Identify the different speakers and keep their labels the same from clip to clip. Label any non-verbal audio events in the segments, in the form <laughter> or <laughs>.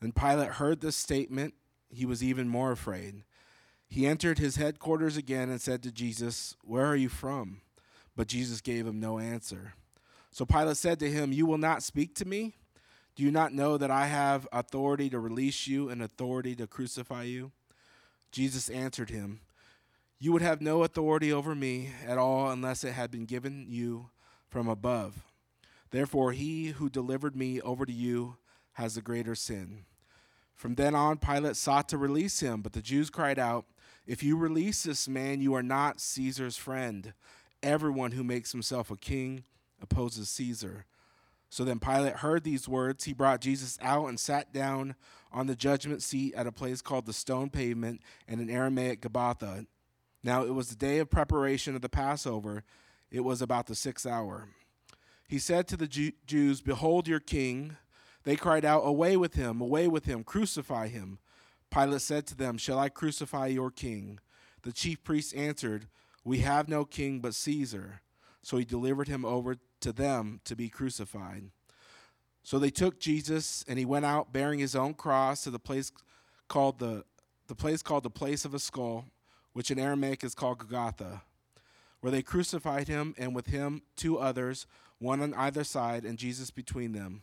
Speaker 1: When Pilate heard this statement, he was even more afraid. He entered his headquarters again and said to Jesus, Where are you from? But Jesus gave him no answer. So Pilate said to him, You will not speak to me? Do you not know that I have authority to release you and authority to crucify you? Jesus answered him, You would have no authority over me at all unless it had been given you from above. Therefore, he who delivered me over to you has the greater sin. From then on, Pilate sought to release him, but the Jews cried out, If you release this man, you are not Caesar's friend. Everyone who makes himself a king opposes Caesar. So then Pilate heard these words. He brought Jesus out and sat down on the judgment seat at a place called the Stone Pavement and in Aramaic Gabbatha. Now it was the day of preparation of the Passover. It was about the sixth hour. He said to the Jews, Behold your king. They cried out, Away with him, away with him, crucify him. Pilate said to them, Shall I crucify your king? The chief priests answered, We have no king but Caesar. So he delivered him over to them to be crucified. So they took Jesus, and he went out bearing his own cross to the place called the, the place called the place of a skull, which in Aramaic is called Golgotha, where they crucified him, and with him two others, one on either side, and Jesus between them.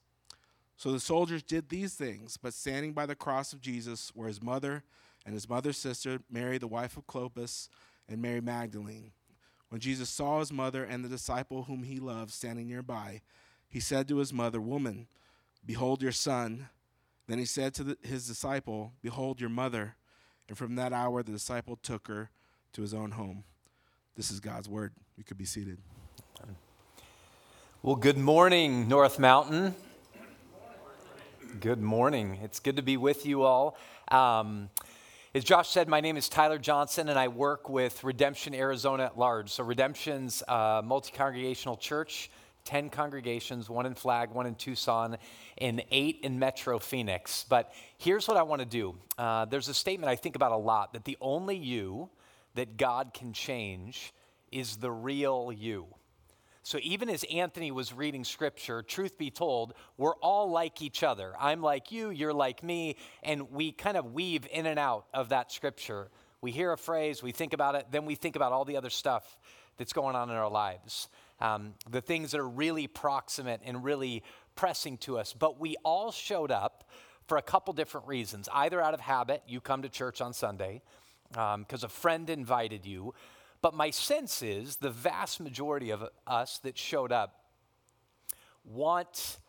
Speaker 1: So the soldiers did these things, but standing by the cross of Jesus were his mother and his mother's sister, Mary, the wife of Clopas, and Mary Magdalene. When Jesus saw his mother and the disciple whom he loved standing nearby, he said to his mother, Woman, behold your son. Then he said to the, his disciple, Behold your mother. And from that hour, the disciple took her to his own home. This is God's word. You could be seated.
Speaker 2: Well, good morning, North Mountain. Good morning. It's good to be with you all. Um, as Josh said, my name is Tyler Johnson, and I work with Redemption Arizona at large. So, Redemption's uh, multi congregational church, 10 congregations, one in Flag, one in Tucson, and eight in Metro Phoenix. But here's what I want to do uh, there's a statement I think about a lot that the only you that God can change is the real you. So even as Anthony was reading scripture, truth be told, we're all like each other. I'm like you, you're like me, and we kind of weave in and out of that scripture. We hear a phrase, we think about it, then we think about all the other stuff that's going on in our lives. Um, the things that are really proximate and really pressing to us. But we all showed up for a couple different reasons. Either out of habit, you come to church on Sunday because um, a friend invited you, but my sense is the vast majority of us that showed up want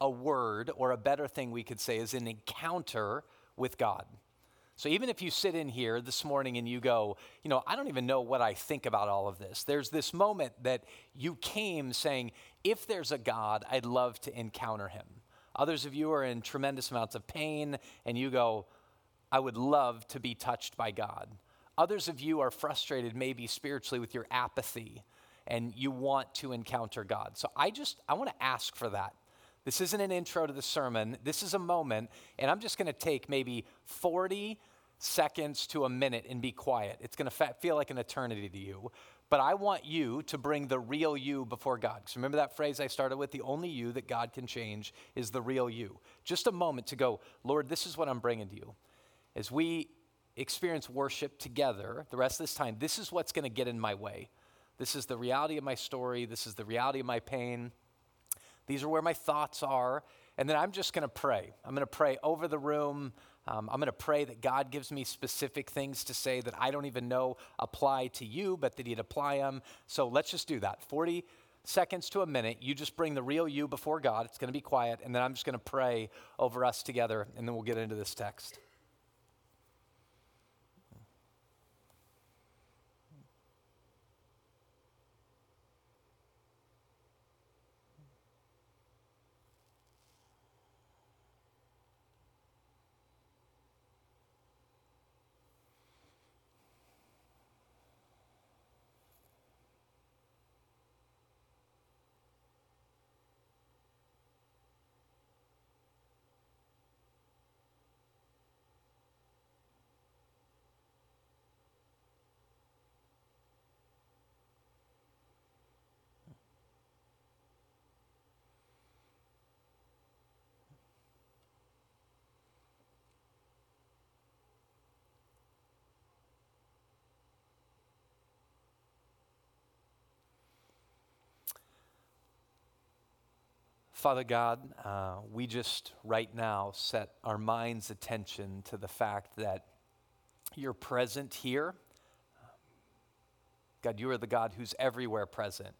Speaker 2: a word, or a better thing we could say is an encounter with God. So even if you sit in here this morning and you go, you know, I don't even know what I think about all of this, there's this moment that you came saying, if there's a God, I'd love to encounter him. Others of you are in tremendous amounts of pain and you go, I would love to be touched by God. Others of you are frustrated, maybe spiritually, with your apathy and you want to encounter God. So I just, I want to ask for that. This isn't an intro to the sermon. This is a moment, and I'm just going to take maybe 40 seconds to a minute and be quiet. It's going to feel like an eternity to you. But I want you to bring the real you before God. Because remember that phrase I started with? The only you that God can change is the real you. Just a moment to go, Lord, this is what I'm bringing to you. As we experience worship together the rest of this time, this is what's going to get in my way. This is the reality of my story. This is the reality of my pain. These are where my thoughts are. And then I'm just going to pray. I'm going to pray over the room. Um, I'm going to pray that God gives me specific things to say that I don't even know apply to you, but that He'd apply them. So let's just do that. 40 seconds to a minute. You just bring the real you before God. It's going to be quiet. And then I'm just going to pray over us together, and then we'll get into this text. Father God, uh, we just right now set our mind's attention to the fact that you're present here. God, you are the God who's everywhere present.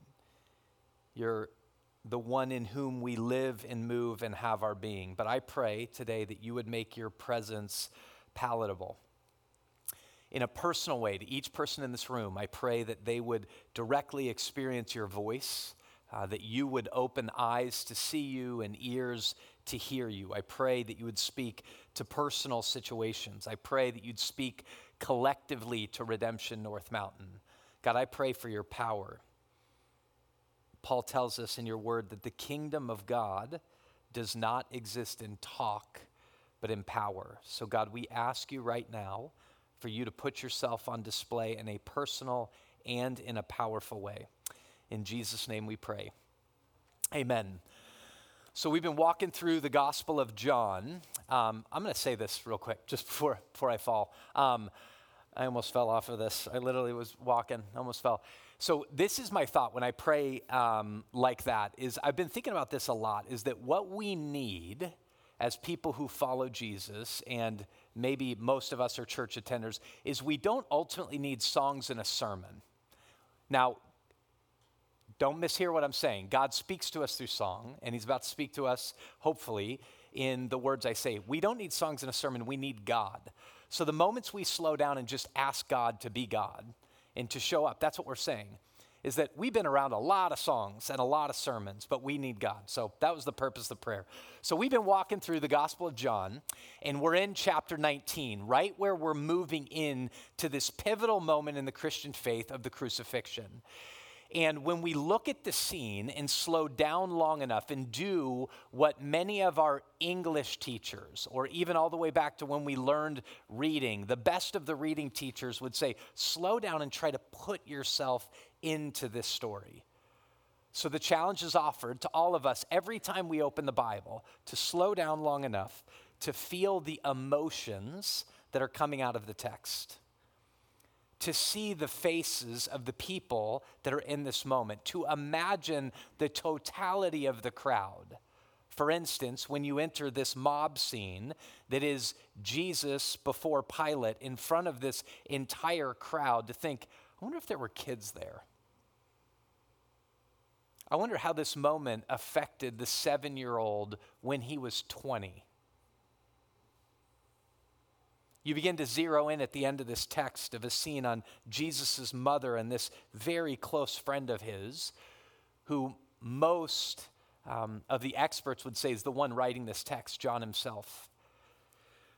Speaker 2: You're the one in whom we live and move and have our being. But I pray today that you would make your presence palatable. In a personal way, to each person in this room, I pray that they would directly experience your voice uh, that you would open eyes to see you and ears to hear you. I pray that you would speak to personal situations. I pray that you'd speak collectively to Redemption North Mountain. God, I pray for your power. Paul tells us in your word that the kingdom of God does not exist in talk, but in power. So, God, we ask you right now for you to put yourself on display in a personal and in a powerful way. In Jesus' name we pray. Amen. So we've been walking through the Gospel of John. Um, I'm going to say this real quick, just before before I fall. Um, I almost fell off of this. I literally was walking, almost fell. So this is my thought when I pray um, like that. Is I've been thinking about this a lot. Is that what we need as people who follow Jesus, and maybe most of us are church attenders, is we don't ultimately need songs in a sermon. Now, don't mishear what I'm saying. God speaks to us through song, and He's about to speak to us, hopefully, in the words I say. We don't need songs in a sermon, we need God. So the moments we slow down and just ask God to be God and to show up, that's what we're saying. Is that we've been around a lot of songs and a lot of sermons, but we need God. So that was the purpose of the prayer. So we've been walking through the Gospel of John, and we're in chapter 19, right where we're moving in to this pivotal moment in the Christian faith of the crucifixion. And when we look at the scene and slow down long enough and do what many of our English teachers, or even all the way back to when we learned reading, the best of the reading teachers would say, slow down and try to put yourself into this story. So the challenge is offered to all of us every time we open the Bible to slow down long enough to feel the emotions that are coming out of the text to see the faces of the people that are in this moment, to imagine the totality of the crowd. For instance, when you enter this mob scene that is Jesus before Pilate in front of this entire crowd, to think, I wonder if there were kids there. I wonder how this moment affected the seven year old when he was 20 you begin to zero in at the end of this text of a scene on Jesus' mother and this very close friend of his, who most um, of the experts would say is the one writing this text, John himself.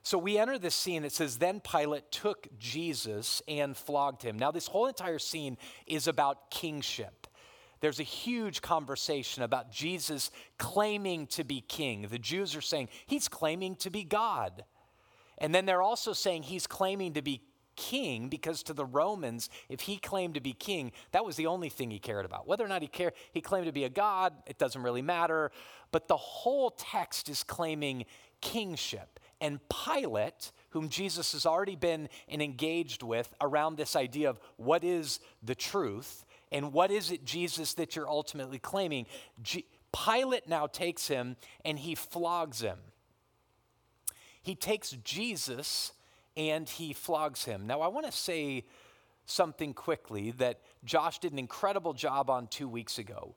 Speaker 2: So we enter this scene. It says, Then Pilate took Jesus and flogged him. Now, this whole entire scene is about kingship. There's a huge conversation about Jesus claiming to be king. The Jews are saying, He's claiming to be God. And then they're also saying he's claiming to be king because to the Romans, if he claimed to be king, that was the only thing he cared about. Whether or not he cared, he claimed to be a god, it doesn't really matter. But the whole text is claiming kingship. And Pilate, whom Jesus has already been and engaged with around this idea of what is the truth and what is it, Jesus, that you're ultimately claiming, G- Pilate now takes him and he flogs him. He takes Jesus and he flogs him. Now, I want to say something quickly that Josh did an incredible job on two weeks ago.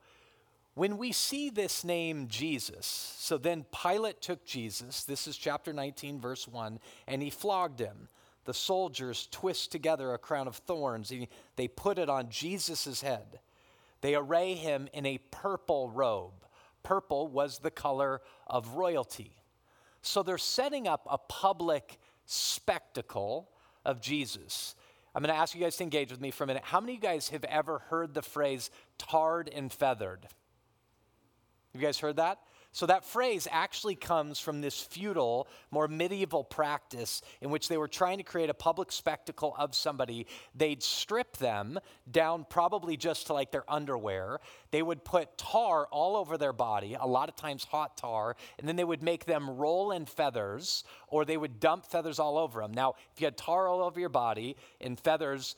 Speaker 2: When we see this name Jesus, so then Pilate took Jesus, this is chapter 19, verse 1, and he flogged him. The soldiers twist together a crown of thorns, they put it on Jesus' head. They array him in a purple robe. Purple was the color of royalty. So they're setting up a public spectacle of Jesus. I'm going to ask you guys to engage with me for a minute. How many of you guys have ever heard the phrase tarred and feathered? Have you guys heard that? So, that phrase actually comes from this feudal, more medieval practice in which they were trying to create a public spectacle of somebody. They'd strip them down, probably just to like their underwear. They would put tar all over their body, a lot of times hot tar, and then they would make them roll in feathers, or they would dump feathers all over them. Now, if you had tar all over your body and feathers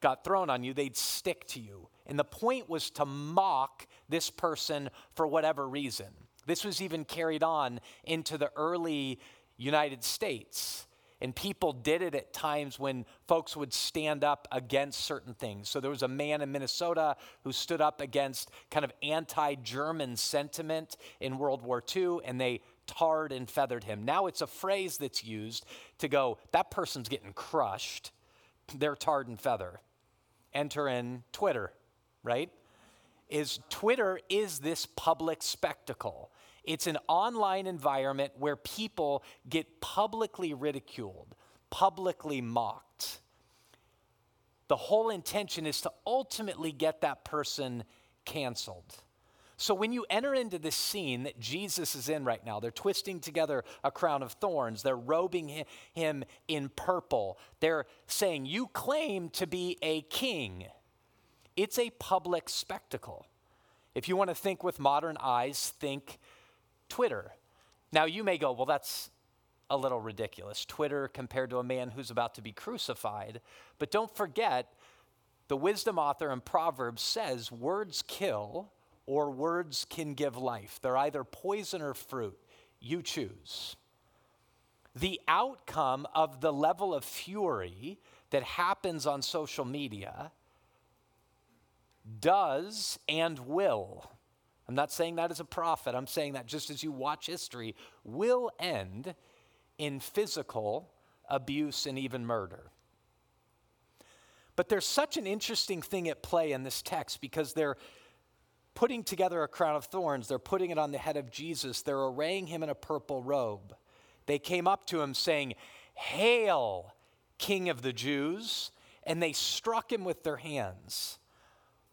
Speaker 2: got thrown on you, they'd stick to you. And the point was to mock this person for whatever reason. This was even carried on into the early United States. And people did it at times when folks would stand up against certain things. So there was a man in Minnesota who stood up against kind of anti German sentiment in World War II, and they tarred and feathered him. Now it's a phrase that's used to go, that person's getting crushed. They're tarred and feather. Enter in Twitter right? Is Twitter is this public spectacle. It's an online environment where people get publicly ridiculed, publicly mocked. The whole intention is to ultimately get that person canceled. So when you enter into this scene that Jesus is in right now, they're twisting together a crown of thorns, they're robing him in purple, they're saying, You claim to be a king. It's a public spectacle. If you want to think with modern eyes, think Twitter. Now, you may go, well, that's a little ridiculous. Twitter compared to a man who's about to be crucified. But don't forget, the wisdom author in Proverbs says words kill or words can give life. They're either poison or fruit. You choose. The outcome of the level of fury that happens on social media does and will, I'm not saying that as a prophet, I'm saying that just as you watch history, will end in physical abuse and even murder. But there's such an interesting thing at play in this text because they're putting together a crown of thorns, they're putting it on the head of Jesus, they're arraying him in a purple robe. They came up to him saying, Hail, King of the Jews! And they struck him with their hands.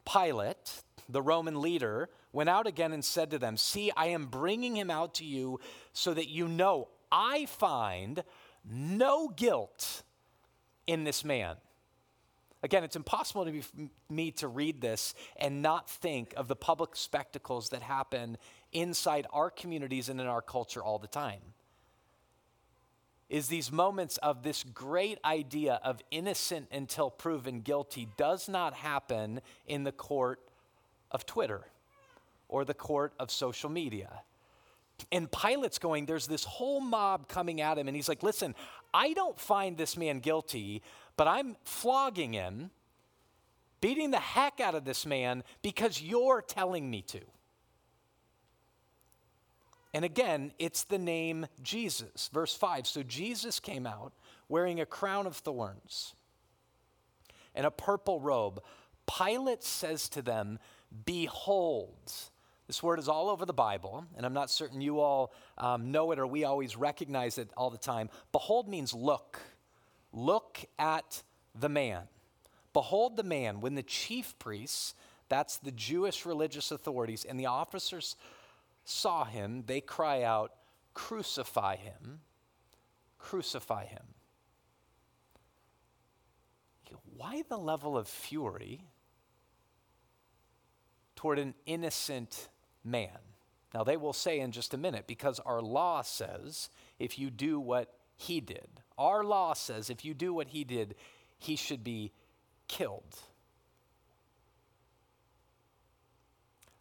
Speaker 2: Pilate, the Roman leader, went out again and said to them, See, I am bringing him out to you so that you know I find no guilt in this man. Again, it's impossible to me to read this and not think of the public spectacles that happen inside our communities and in our culture all the time is these moments of this great idea of innocent until proven guilty does not happen in the court of Twitter or the court of social media. And Pilate's going, there's this whole mob coming at him, and he's like, listen, I don't find this man guilty, but I'm flogging him, beating the heck out of this man because you're telling me to. And again, it's the name Jesus. Verse 5 So Jesus came out wearing a crown of thorns and a purple robe. Pilate says to them, Behold. This word is all over the Bible, and I'm not certain you all um, know it or we always recognize it all the time. Behold means look. Look at the man. Behold the man. When the chief priests, that's the Jewish religious authorities, and the officers saw him, they cry out, Crucify him! Crucify him! why the level of fury toward an innocent man? Now, they will say in just a minute, because our law says if you do what he did, our law says if you do what he did, he should be killed.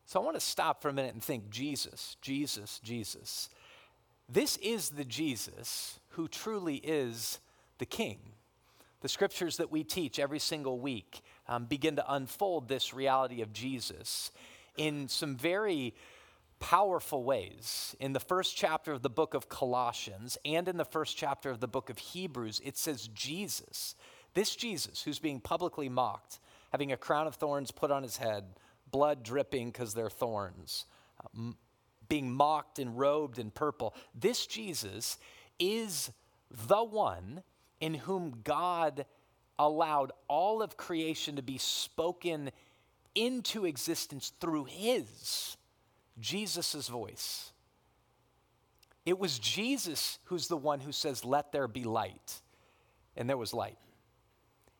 Speaker 2: So I want to stop for a minute and think Jesus, Jesus, Jesus. This is the Jesus who truly is the King. The scriptures that we teach every single week um, begin to unfold this reality of Jesus in some very powerful ways. In the first chapter of the book of Colossians and in the first chapter of the book of Hebrews, it says Jesus, this Jesus who's being publicly mocked, having a crown of thorns put on his head, blood dripping because they're thorns, uh, being mocked and robed in purple. This Jesus is the one in whom God allowed all of creation to be spoken into existence through his Jesus' voice. It was Jesus who's the one who says, Let there be light. And there was light.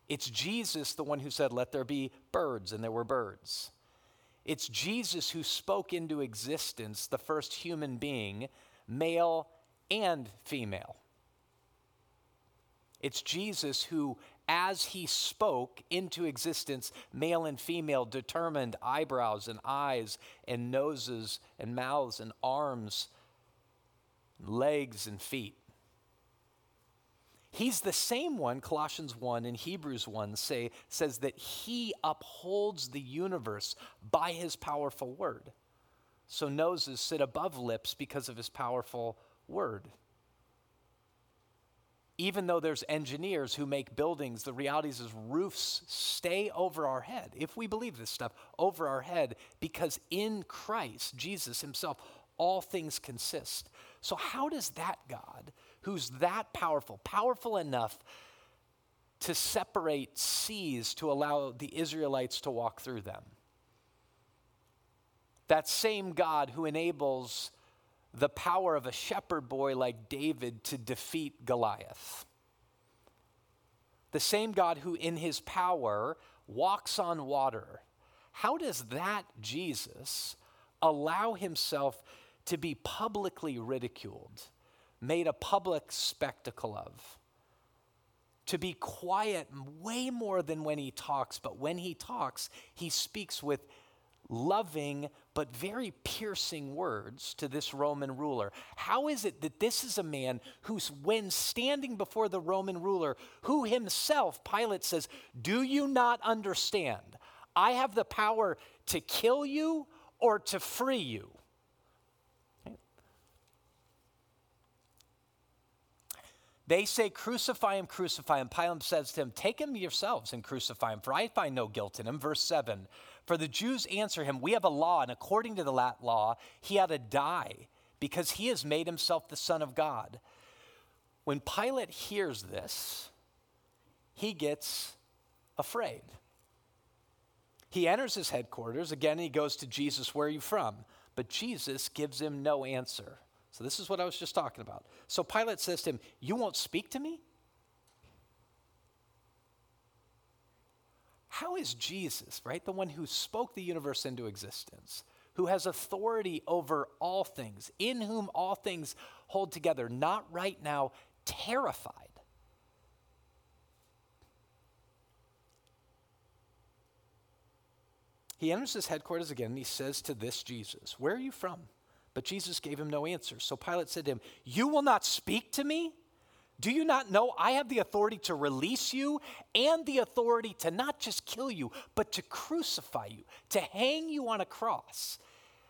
Speaker 2: It's Jesus, the one who said, Let there be birds, and there were birds. It's Jesus who spoke into existence the first human being, male and female. It's Jesus who, as he spoke into existence, male and female, determined eyebrows and eyes and noses and mouths and arms, legs and feet. He's the same one, Colossians 1 and Hebrews 1 say, says that he upholds the universe by his powerful word. So noses sit above lips because of his powerful word. Even though there's engineers who make buildings, the reality is roofs stay over our head, if we believe this stuff, over our head, because in Christ, Jesus himself, all things consist. So, how does that God, who's that powerful, powerful enough to separate seas to allow the Israelites to walk through them. That same God who enables the power of a shepherd boy like David to defeat Goliath. The same God who, in his power, walks on water. How does that Jesus allow himself to be publicly ridiculed? made a public spectacle of. To be quiet way more than when he talks, but when he talks, he speaks with loving but very piercing words to this Roman ruler. How is it that this is a man who's, when standing before the Roman ruler, who himself, Pilate says, Do you not understand? I have the power to kill you or to free you. They say, Crucify him, crucify him. Pilate says to him, Take him yourselves and crucify him, for I find no guilt in him. Verse 7 For the Jews answer him, We have a law, and according to the law, he had to die because he has made himself the Son of God. When Pilate hears this, he gets afraid. He enters his headquarters. Again, he goes to Jesus, Where are you from? But Jesus gives him no answer. So, this is what I was just talking about. So, Pilate says to him, You won't speak to me? How is Jesus, right, the one who spoke the universe into existence, who has authority over all things, in whom all things hold together, not right now terrified? He enters his headquarters again and he says to this Jesus, Where are you from? But Jesus gave him no answer. So Pilate said to him, You will not speak to me? Do you not know I have the authority to release you and the authority to not just kill you, but to crucify you, to hang you on a cross?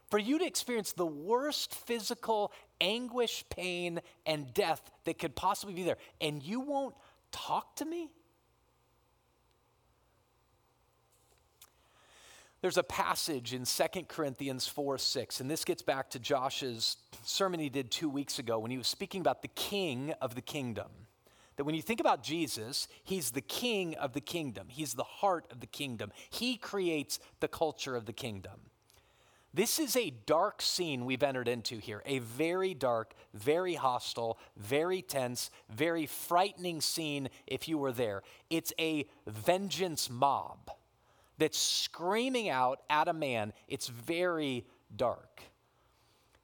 Speaker 2: For you to experience the worst physical anguish, pain, and death that could possibly be there, and you won't talk to me? There's a passage in 2 Corinthians 4 6, and this gets back to Josh's sermon he did two weeks ago when he was speaking about the king of the kingdom. That when you think about Jesus, he's the king of the kingdom, he's the heart of the kingdom, he creates the culture of the kingdom. This is a dark scene we've entered into here, a very dark, very hostile, very tense, very frightening scene if you were there. It's a vengeance mob that's screaming out at a man. It's very dark.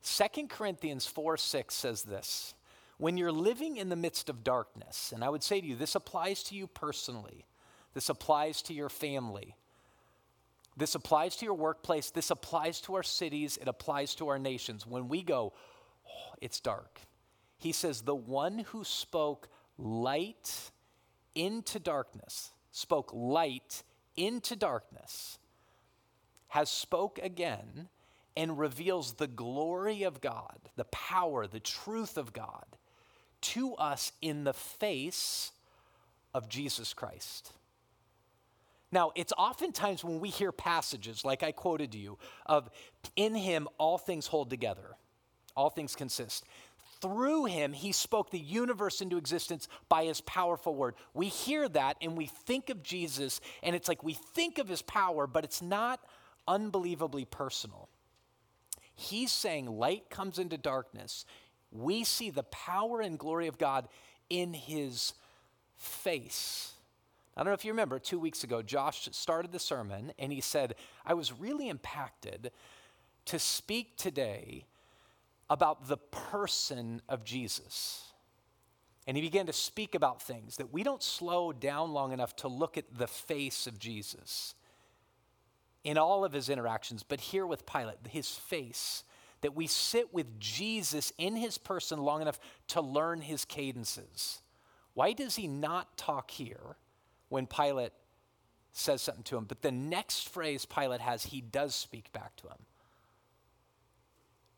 Speaker 2: 2 Corinthians 4 6 says this When you're living in the midst of darkness, and I would say to you, this applies to you personally, this applies to your family, this applies to your workplace. This applies to our cities. It applies to our nations. When we go, oh, it's dark. He says, the one who spoke light into darkness, spoke light into darkness, has spoke again and reveals the glory of God, the power, the truth of God to us in the face of Jesus Christ. Now, it's oftentimes when we hear passages, like I quoted to you, of in him all things hold together, all things consist. Through him, he spoke the universe into existence by his powerful word. We hear that and we think of Jesus, and it's like we think of his power, but it's not unbelievably personal. He's saying light comes into darkness. We see the power and glory of God in his face. I don't know if you remember, two weeks ago, Josh started the sermon and he said, I was really impacted to speak today about the person of Jesus. And he began to speak about things that we don't slow down long enough to look at the face of Jesus in all of his interactions, but here with Pilate, his face, that we sit with Jesus in his person long enough to learn his cadences. Why does he not talk here? when Pilate says something to him. But the next phrase Pilate has, he does speak back to him.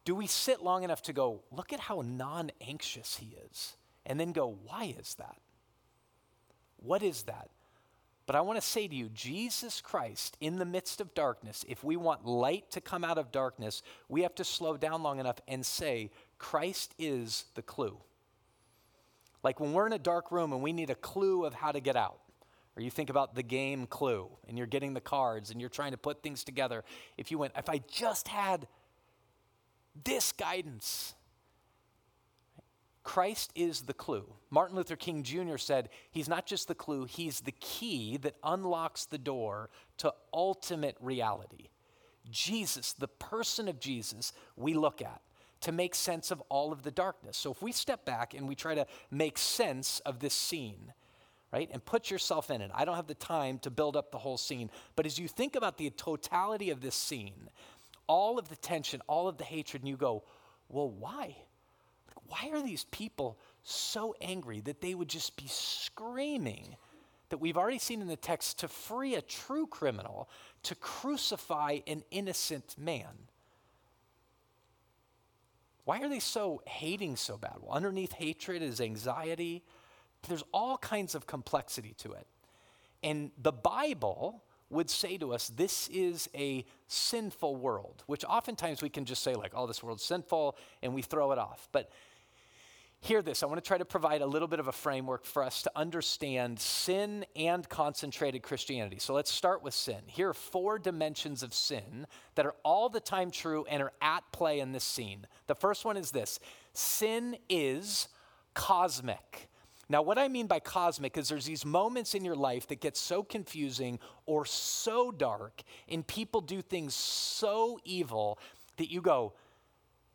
Speaker 2: Do we sit long enough to go, look at how non anxious he is? And then go, why is that? What is that? But I want to say to you, Jesus Christ, in the midst of darkness, if we want light to come out of darkness, we have to slow down long enough and say, Christ is the clue. Like when we're in a dark room and we need a clue of how to get out. Or you think about the game Clue and you're getting the cards and you're trying to put things together. If you went, if I just had this guidance, Christ is the clue. Martin Luther King Jr. said, He's not just the clue, He's the key that unlocks the door to ultimate reality. Jesus, the person of Jesus, we look at to make sense of all of the darkness. So if we step back and we try to make sense of this scene, right? And put yourself in it. I don't have the time to build up the whole scene. But as you think about the totality of this scene, all of the tension, all of the hatred, and you go, well, why? Why are these people so angry that they would just be screaming that we've already seen in the text to free a true criminal, to crucify an innocent man? Why are they so hating so bad? Well, underneath hatred is anxiety, there's all kinds of complexity to it. And the Bible would say to us, this is a sinful world, which oftentimes we can just say, like, oh, this world's sinful, and we throw it off. But hear this. I want to try to provide a little bit of a framework for us to understand sin and concentrated Christianity. So let's start with sin. Here are four dimensions of sin that are all the time true and are at play in this scene. The first one is this sin is cosmic. Now, what I mean by cosmic is there's these moments in your life that get so confusing or so dark, and people do things so evil that you go,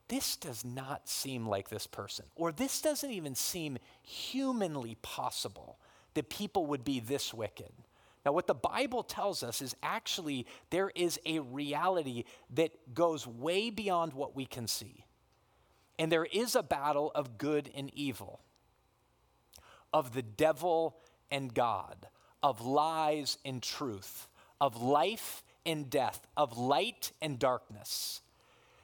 Speaker 2: this does not seem like this person, or this doesn't even seem humanly possible that people would be this wicked. Now, what the Bible tells us is actually there is a reality that goes way beyond what we can see. And there is a battle of good and evil of the devil and God, of lies and truth, of life and death, of light and darkness.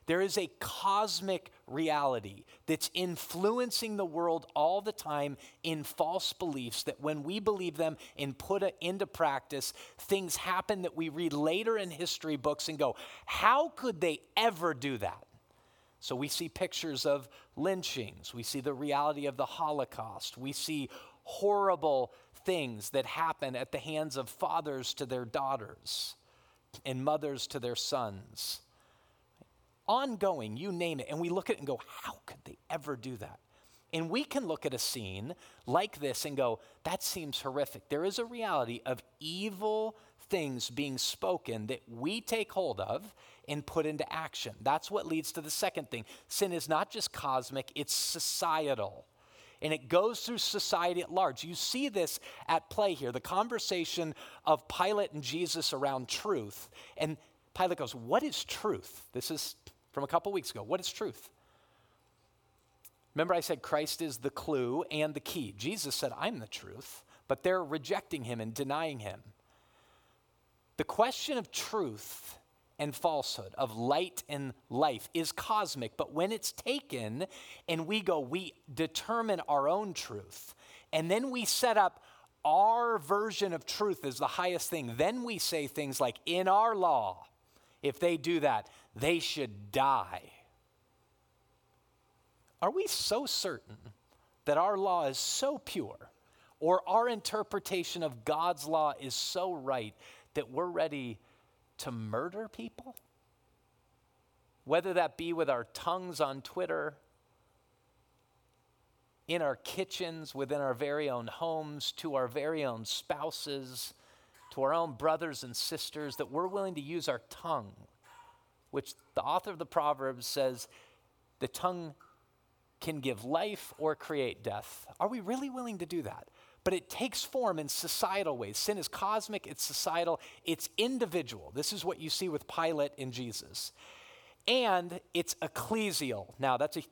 Speaker 2: There is a cosmic reality that's influencing the world all the time in false beliefs that when we believe them and put it into practice, things happen that we read later in history books and go, how could they ever do that? So we see pictures of lynchings, we see the reality of the Holocaust, we see horrible things that happen at the hands of fathers to their daughters and mothers to their sons. ongoing, you name it. And we look at it and go, how could they ever do that? And we can look at a scene like this and go, that seems horrific. There is a reality of evil things being spoken that we take hold of and put into action. That's what leads to the second thing. Sin is not just cosmic, it's societal. And it goes through society at large. You see this at play here the conversation of Pilate and Jesus around truth. And Pilate goes, What is truth? This is from a couple weeks ago. What is truth? Remember, I said Christ is the clue and the key. Jesus said, I'm the truth, but they're rejecting him and denying him. The question of truth and falsehood, of light and life, is cosmic, but when it's taken and we go, we determine our own truth, and then we set up our version of truth as the highest thing, then we say things like, in our law, if they do that, they should die. Are we so certain that our law is so pure or our interpretation of God's law is so right that we're ready to murder people? Whether that be with our tongues on Twitter, in our kitchens, within our very own homes, to our very own spouses, to our own brothers and sisters, that we're willing to use our tongue, which the author of the Proverbs says the tongue can give life or create death. Are we really willing to do that? But it takes form in societal ways. Sin is cosmic, it's societal, it's individual. This is what you see with Pilate and Jesus. And it's ecclesial. Now, that's a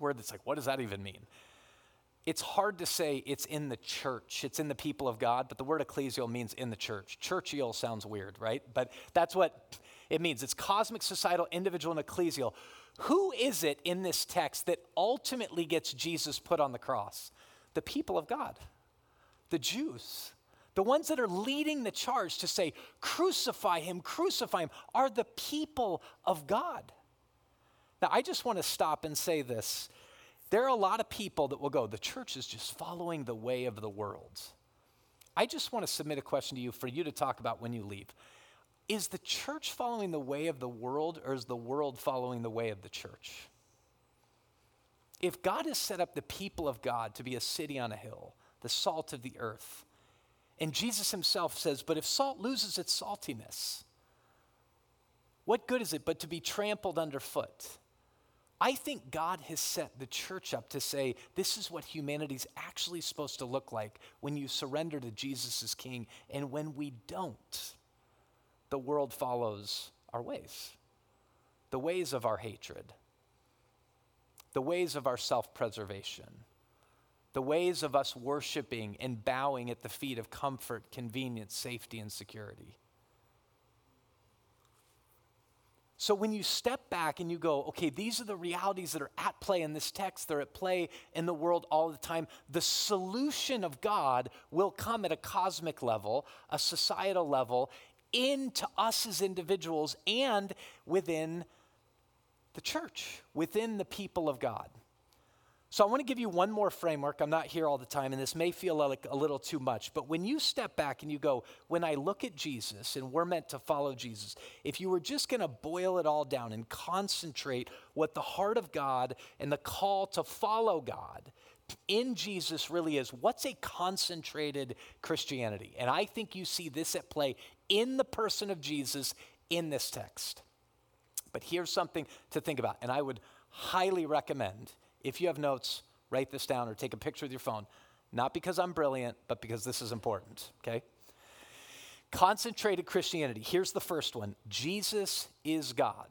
Speaker 2: word that's like, what does that even mean? It's hard to say it's in the church, it's in the people of God, but the word ecclesial means in the church. Churchial sounds weird, right? But that's what it means. It's cosmic, societal, individual, and ecclesial. Who is it in this text that ultimately gets Jesus put on the cross? The people of God, the Jews. The ones that are leading the charge to say, crucify him, crucify him, are the people of God. Now, I just want to stop and say this. There are a lot of people that will go, the church is just following the way of the world. I just want to submit a question to you for you to talk about when you leave. Is the church following the way of the world, or is the world following the way of the church? If God has set up the people of God to be a city on a hill, the salt of the earth, and Jesus himself says, But if salt loses its saltiness, what good is it but to be trampled underfoot? I think God has set the church up to say this is what humanity's actually supposed to look like when you surrender to Jesus as king and when we don't the world follows our ways. The ways of our hatred, the ways of our self preservation, the ways of us worshiping and bowing at the feet of comfort, convenience, safety, and security. So when you step back and you go, okay, these are the realities that are at play in this text, they're at play in the world all the time, the solution of God will come at a cosmic level, a societal level, into us as individuals and within the church, within the people of God. So I want to give you one more framework. I'm not here all the time, and this may feel like a little too much, but when you step back and you go, when I look at Jesus and we're meant to follow Jesus, if you were just going to boil it all down and concentrate what the heart of God and the call to follow God in Jesus really is, what's a concentrated Christianity? And I think you see this at play in the person of Jesus in this text. But here's something to think about, and I would highly recommend if you have notes, write this down or take a picture with your phone. Not because I'm brilliant, but because this is important, okay? Concentrated Christianity. Here's the first one Jesus is God.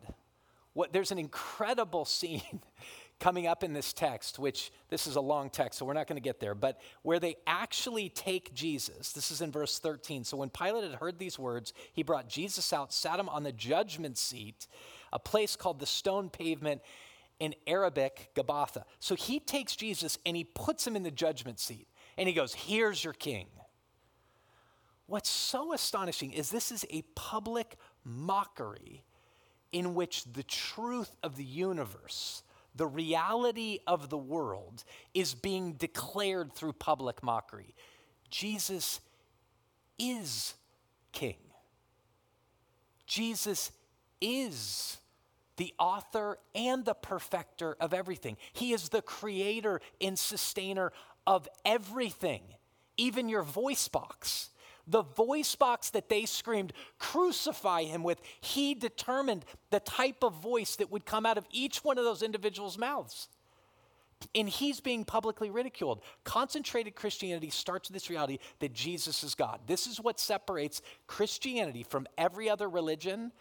Speaker 2: What, there's an incredible <laughs> scene coming up in this text, which this is a long text, so we're not going to get there, but where they actually take Jesus. This is in verse 13. So when Pilate had heard these words, he brought Jesus out, sat him on the judgment seat, a place called the stone pavement in Arabic, Gabbatha. So he takes Jesus and he puts him in the judgment seat, and he goes, Here's your king. What's so astonishing is this is a public mockery in which the truth of the universe, the reality of the world is being declared through public mockery. Jesus is king. Jesus is the author and the perfecter of everything. He is the creator and sustainer of everything, even your voice box. The voice box that they screamed, crucify him with, he determined the type of voice that would come out of each one of those individuals' mouths. And he's being publicly ridiculed. Concentrated Christianity starts with this reality that Jesus is God. This is what separates Christianity from every other religion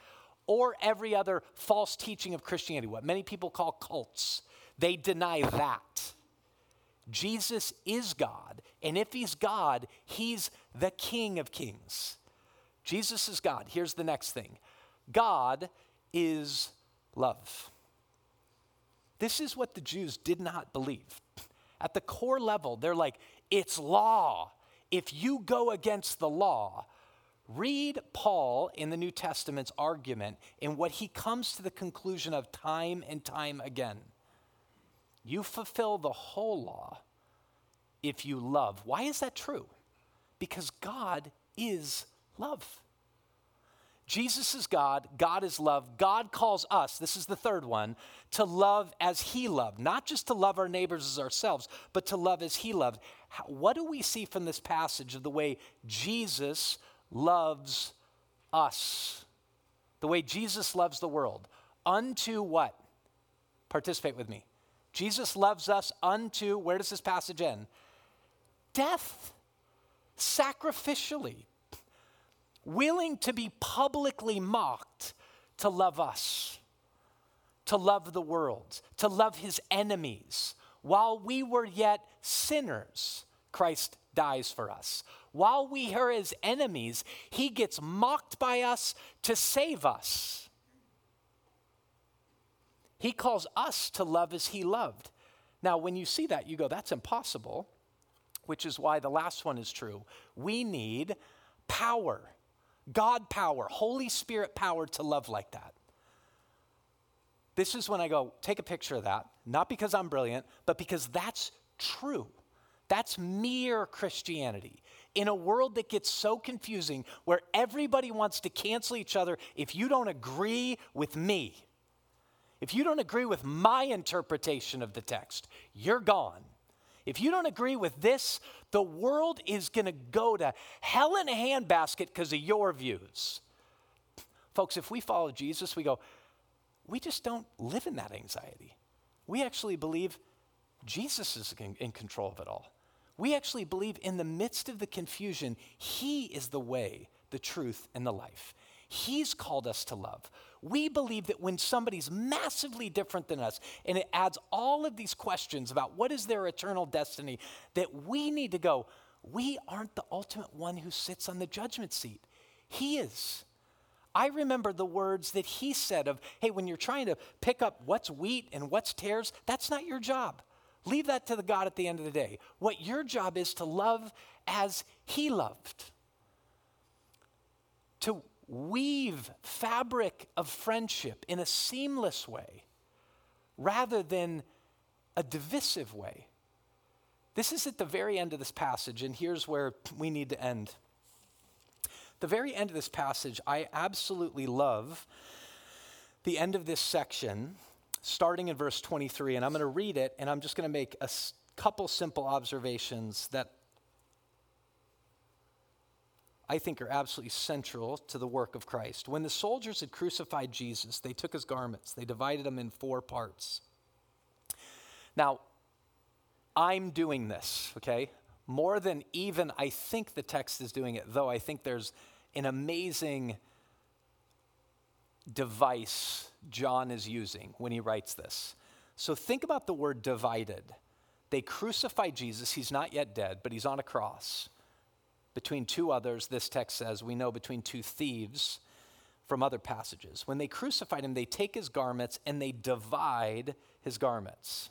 Speaker 2: or every other false teaching of Christianity, what many people call cults. They deny that. Jesus is God. And if he's God, he's the King of Kings. Jesus is God. Here's the next thing God is love. This is what the Jews did not believe. At the core level, they're like, it's law. If you go against the law, read Paul in the New Testament's argument in what he comes to the conclusion of time and time again. You fulfill the whole law if you love. Why is that true? Because God is love. Jesus is God, God is love. God calls us, this is the third one, to love as He loved. Not just to love our neighbors as ourselves, but to love as He loved. What do we see from this passage of the way Jesus loves us? The way Jesus loves the world. Unto what? Participate with me. Jesus loves us unto, where does this passage end? Death, sacrificially willing to be publicly mocked to love us, to love the world, to love his enemies. While we were yet sinners, Christ dies for us. While we are his enemies, he gets mocked by us to save us. He calls us to love as he loved. Now, when you see that, you go, that's impossible, which is why the last one is true. We need power. God power, Holy Spirit power to love like that. This is when I go, take a picture of that, not because I'm brilliant, but because that's true. That's mere Christianity. In a world that gets so confusing, where everybody wants to cancel each other if you don't agree with me, if you don't agree with my interpretation of the text, you're gone. If you don't agree with this, the world is going to go to hell in a handbasket because of your views. Folks, if we follow Jesus, we go, we just don't live in that anxiety. We actually believe Jesus is in control of it all. We actually believe in the midst of the confusion, He is the way, the truth, and the life. He's called us to love. We believe that when somebody's massively different than us, and it adds all of these questions about what is their eternal destiny, that we need to go, we aren't the ultimate one who sits on the judgment seat. He is. I remember the words that he said of, hey, when you're trying to pick up what's wheat and what's tares, that's not your job. Leave that to the God at the end of the day. What your job is to love as he loved. To weave fabric of friendship in a seamless way rather than a divisive way. This is at the very end of this passage, and here's where we need to end. The very end of this passage, I absolutely love the end of this section, starting in verse 23, and I'm going to read it, and I'm just going to make a couple simple observations that I think are absolutely central to the work of Christ. When the soldiers had crucified Jesus, they took his garments, they divided them in four parts. Now, I'm doing this, okay? More than even I think the text is doing it, though I think there's an amazing device John is using when he writes this. So think about the word divided. They crucify Jesus. He's not yet dead, but he's on a cross between two others, this text says, we know between two thieves from other passages. When they crucified him, they take his garments and they divide his garments.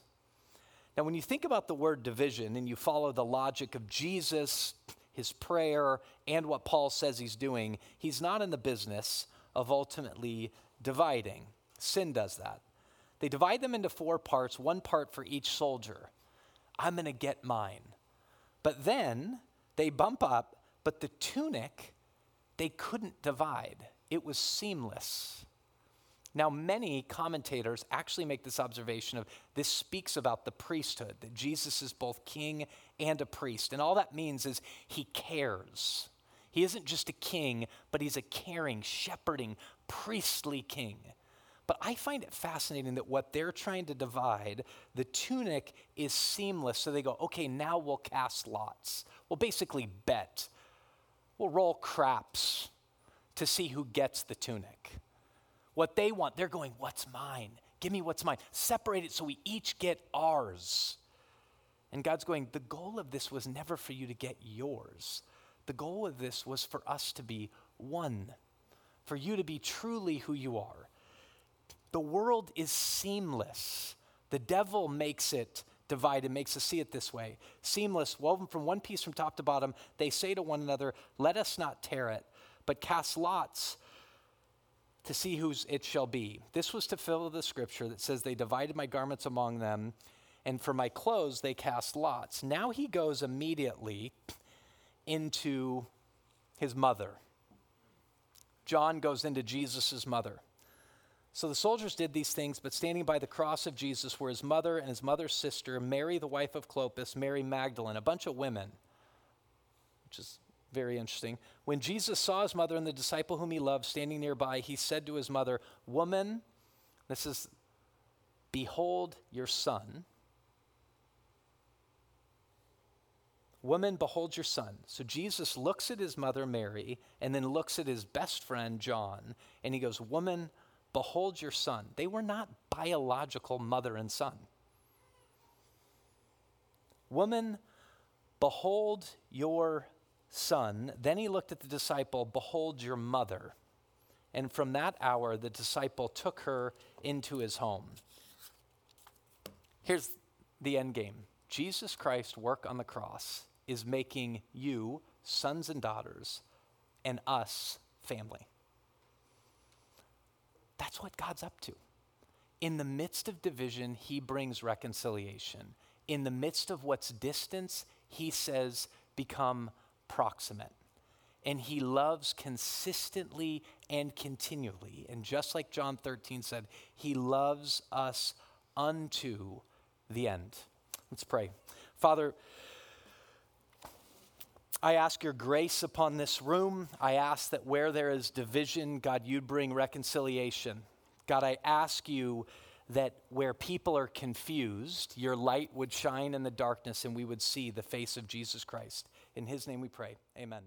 Speaker 2: Now, when you think about the word division and you follow the logic of Jesus, his prayer, and what Paul says he's doing, he's not in the business of ultimately dividing. Sin does that. They divide them into four parts, one part for each soldier. I'm going to get mine. But then they bump up, but the tunic, they couldn't divide. It was seamless. Now, many commentators actually make this observation of this speaks about the priesthood, that Jesus is both king and a priest. And all that means is he cares. He isn't just a king, but he's a caring, shepherding, priestly king. But I find it fascinating that what they're trying to divide, the tunic is seamless. So they go, okay, now we'll cast lots. We'll basically bet. We'll roll craps to see who gets the tunic. What they want, they're going, what's mine? Give me what's mine. Separate it so we each get ours. And God's going, the goal of this was never for you to get yours. The goal of this was for us to be one, for you to be truly who you are the world is seamless. The devil makes it divided, makes us see it this way seamless, woven from one piece from top to bottom. They say to one another, Let us not tear it, but cast lots to see whose it shall be. This was to fill the scripture that says, They divided my garments among them, and for my clothes they cast lots. Now he goes immediately into his mother. John goes into Jesus' mother. So the soldiers did these things, but standing by the cross of Jesus were his mother and his mother's sister, Mary, the wife of Clopas, Mary Magdalene, a bunch of women, which is very interesting. When Jesus saw his mother and the disciple whom he loved standing nearby, he said to his mother, Woman, this is, behold your son. Woman, behold your son. So Jesus looks at his mother, Mary, and then looks at his best friend, John, and he goes, Woman, Behold your son. They were not biological mother and son. Woman, behold your son. Then he looked at the disciple, Behold your mother. And from that hour, the disciple took her into his home. Here's the end game Jesus Christ's work on the cross is making you sons and daughters and us family. That's what God's up to. In the midst of division, he brings reconciliation. In the midst of what's distance, he says, become proximate. And he loves consistently and continually. And just like John 13 said, he loves us unto the end. Let's pray. Father, I ask your grace upon this room. I ask that where there is division, God, you'd bring reconciliation. God, I ask you that where people are confused, your light would shine in the darkness and we would see the face of Jesus Christ. In his name we pray. Amen.